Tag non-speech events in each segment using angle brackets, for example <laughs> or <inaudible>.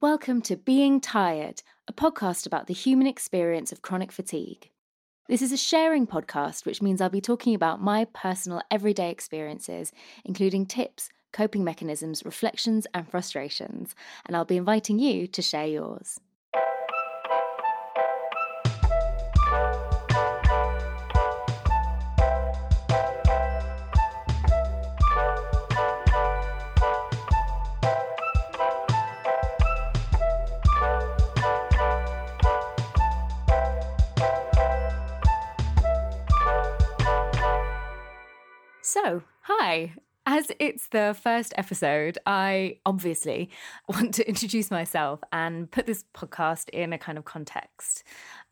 Welcome to Being Tired, a podcast about the human experience of chronic fatigue. This is a sharing podcast, which means I'll be talking about my personal everyday experiences, including tips, coping mechanisms, reflections, and frustrations, and I'll be inviting you to share yours. So, hi. As it's the first episode, I obviously <laughs> want to introduce myself and put this podcast in a kind of context.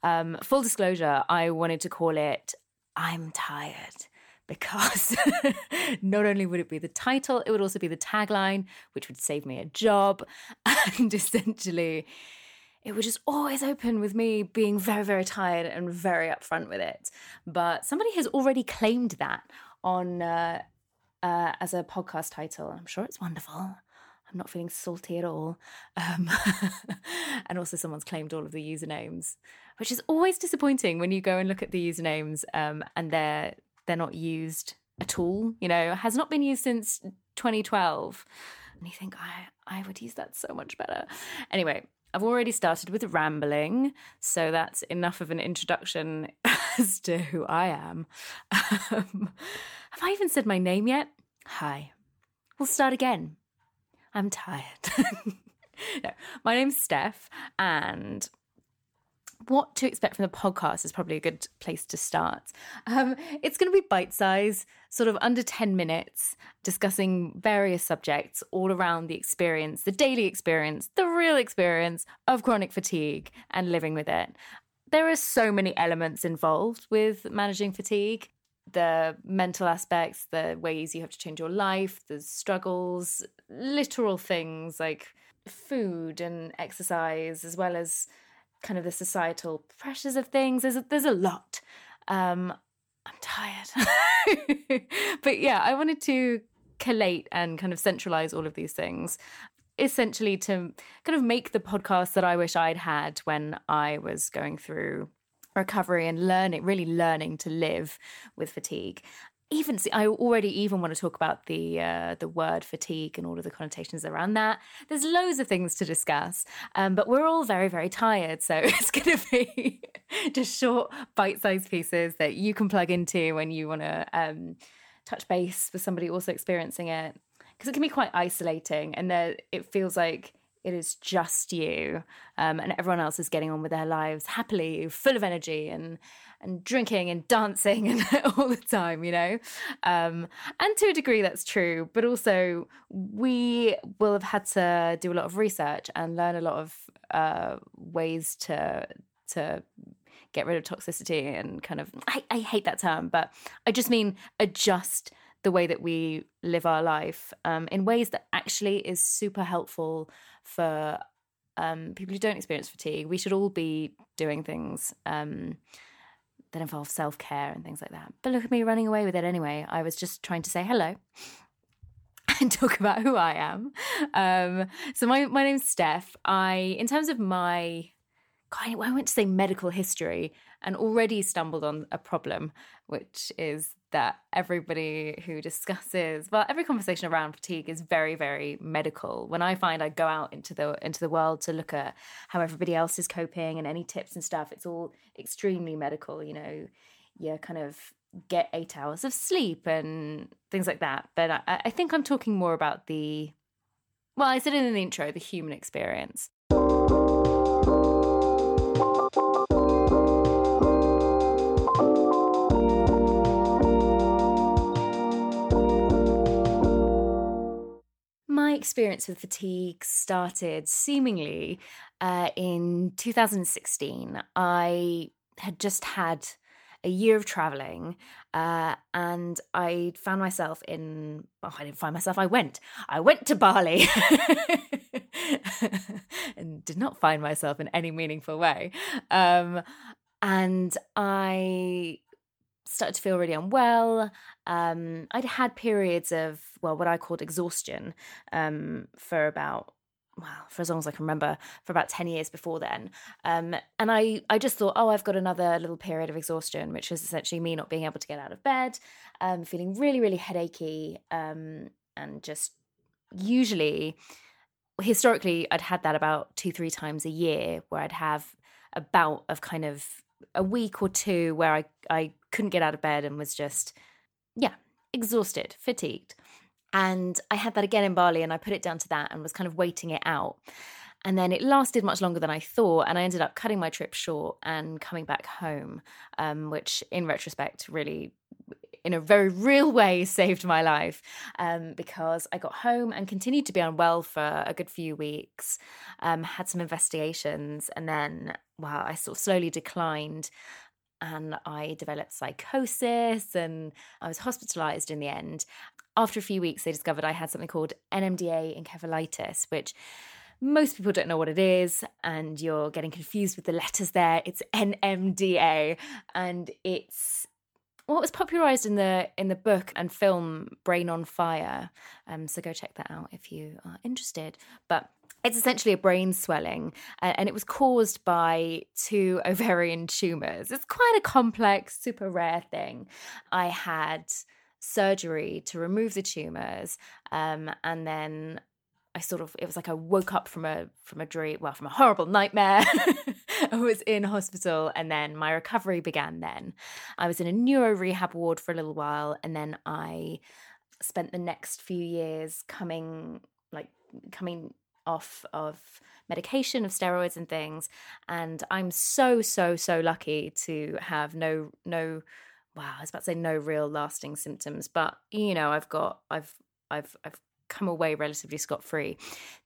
Um, full disclosure, I wanted to call it I'm Tired because <laughs> not only would it be the title, it would also be the tagline, which would save me a job. <laughs> And essentially, it would just always open with me being very, very tired and very upfront with it. But somebody has already claimed that on uh, uh, as a podcast title. I'm sure it's wonderful. I'm not feeling salty at all. Um, <laughs> and also, someone's claimed all of the usernames, which is always disappointing when you go and look at the usernames um, and they're they're not used at all. You know, has not been used since 2012. And you think I I would use that so much better. Anyway, I've already started with rambling, so that's enough of an introduction <laughs> as to who I am. Um, have I even said my name yet? Hi. We'll start again. I'm tired. <laughs> no, my name's Steph, and what to expect from the podcast is probably a good place to start. Um, it's going to be bite size, sort of under 10 minutes, discussing various subjects all around the experience, the daily experience, the real experience of chronic fatigue and living with it. There are so many elements involved with managing fatigue the mental aspects, the ways you have to change your life, the struggles, literal things like food and exercise, as well as kind of the societal pressures of things. There's a, there's a lot. Um, I'm tired, <laughs> but yeah, I wanted to collate and kind of centralize all of these things essentially to kind of make the podcast that I wish I'd had when I was going through recovery and learning, really learning to live with fatigue. Even see, I already even want to talk about the uh, the word fatigue and all of the connotations around that. There's loads of things to discuss, um, but we're all very very tired, so <laughs> it's going to be just short bite-sized pieces that you can plug into when you want to um, touch base with somebody also experiencing it, because it can be quite isolating, and there it feels like it is just you, um, and everyone else is getting on with their lives happily, full of energy, and and drinking and dancing and <laughs> all the time, you know. Um, and to a degree, that's true. But also, we will have had to do a lot of research and learn a lot of uh, ways to to get rid of toxicity and kind of I, I hate that term, but I just mean adjust the way that we live our life um, in ways that actually is super helpful for um, people who don't experience fatigue. We should all be doing things um, that involve self care and things like that. But look at me running away with it anyway. I was just trying to say hello. <laughs> And talk about who I am. Um, so my my name's Steph. I, in terms of my I went to say medical history and already stumbled on a problem, which is that everybody who <laughs> discusses, well, every conversation around fatigue is very, very medical. When I find I go out into the into the world to look at how everybody else is coping and any tips and stuff, it's all extremely medical. You know, you kind of get eight hours of sleep and things like that. But I, I think I'm talking more about the, well, I said it in the intro, the human experience. Experience with fatigue started seemingly uh, in 2016. I had just had a year of traveling uh, and I found myself in, well, I didn't find myself, I went. I went to Bali <laughs> and did not find myself in any meaningful way. Um, and I started to feel really unwell. Um, I'd had periods of, well, what I called exhaustion um, for about well, for as long as I can remember, for about 10 years before then. Um, and I, I just thought, oh, I've got another little period of exhaustion, which is essentially me not being able to get out of bed, um, feeling really, really headachy, um, and just usually, historically, I'd had that about two, three times a year where I'd have a bout of kind of a week or two where I, I couldn't get out of bed and was just, yeah, exhausted, fatigued. And I had that again in Bali and I put it down to that and was kind of waiting it out. And then it lasted much longer than I thought. And I ended up cutting my trip short and coming back home, um, which in retrospect really in a very <laughs> real way saved my life um, because I got home and continued to be unwell for a good few weeks, um, had some investigations, and then, wow, I sort of slowly declined and I developed psychosis and I was hospitalized in the end. After a few weeks, they discovered I had something called NMDA encephalitis, which most people don't know what it is, and you're getting confused with the letters there. It's NMDA, and it's what was popularized in the in the book and film Brain on Fire. Um, so go check that out if you are interested. But it's essentially a brain swelling, and it was caused by two <laughs> ovarian tumors. It's quite a complex, super rare thing. I had surgery to remove the tumors, um, and then I sort of it was like I woke up from a from a dream, well, from a horrible nightmare. <laughs> I was in hospital, and then my recovery began. Then I was in a neuro rehab ward for a little while, and then I spent the next few years coming like coming off of medication of steroids and things. And i'm so so so lucky to have no no wow i was about to say no real lasting symptoms but you know i've got i've i've i've come away relatively scot free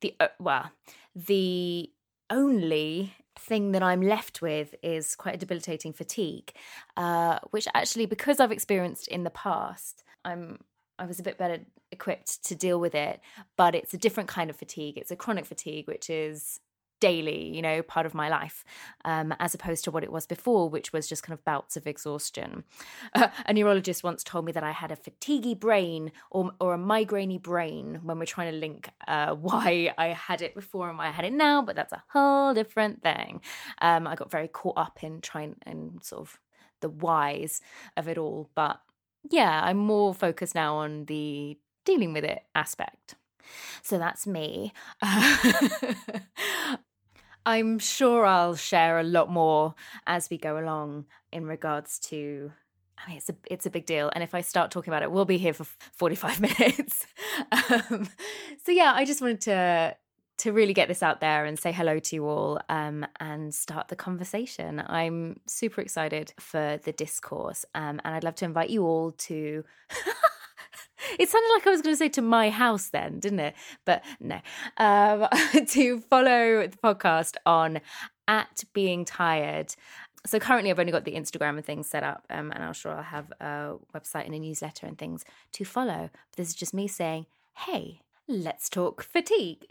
the uh, well the only thing that I'm left with is quite a debilitating fatigue, uh, which actually, because I've experienced in the past, I'm I was a bit better equipped to deal with it. But it's a different kind of fatigue. It's a chronic fatigue, which is daily, you know, part of my life, um, as opposed to what it was before, which was just kind of bouts of exhaustion. Uh, <laughs> a neurologist once told me that I had a fatiguey brain or, or a migrainey brain when we're trying to link uh, <laughs> why I had it before and why I had it now, but that's a whole different thing. Um, I got very caught up in trying and sort of the whys of it all, but yeah, I'm more focused now on the dealing with it aspect. So that's me. <laughs> I'm sure I'll share a lot more as we go along in regards to I mean, it's a it's a big deal, and if I start talking about it, we'll be here for forty five <laughs> minutes. um, so yeah, I just wanted to to really get this out there and say hello to you all um, and start the conversation. I'm super excited for the discourse, um, and I'd love to invite you all to. <laughs> it sounded like I was going to say to my house then, didn't it? But no. Um, <laughs> to follow the podcast on at being tired. So currently, I've only got the Instagram and things set up, um, and I'm sure I'll have a website and a newsletter and things to follow. But this is just me saying, hey, let's talk fatigue.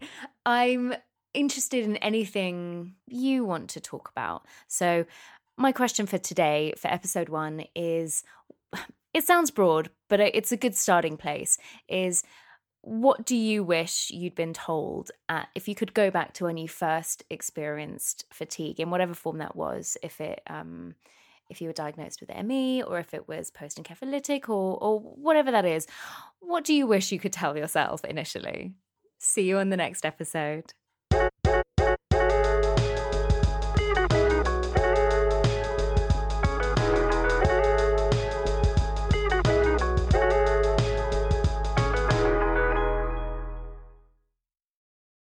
I'm interested in anything you want to talk about. So, my question for today, for episode one, is it sounds broad, but it's a good starting place. Is what do you wish you'd been told at, if you could go back to when you first experienced fatigue in whatever form that was? If it um, if you were diagnosed with ME or if it was post encephalitic or, or whatever that is, what do you wish you could tell yourself initially? See you on the next episode.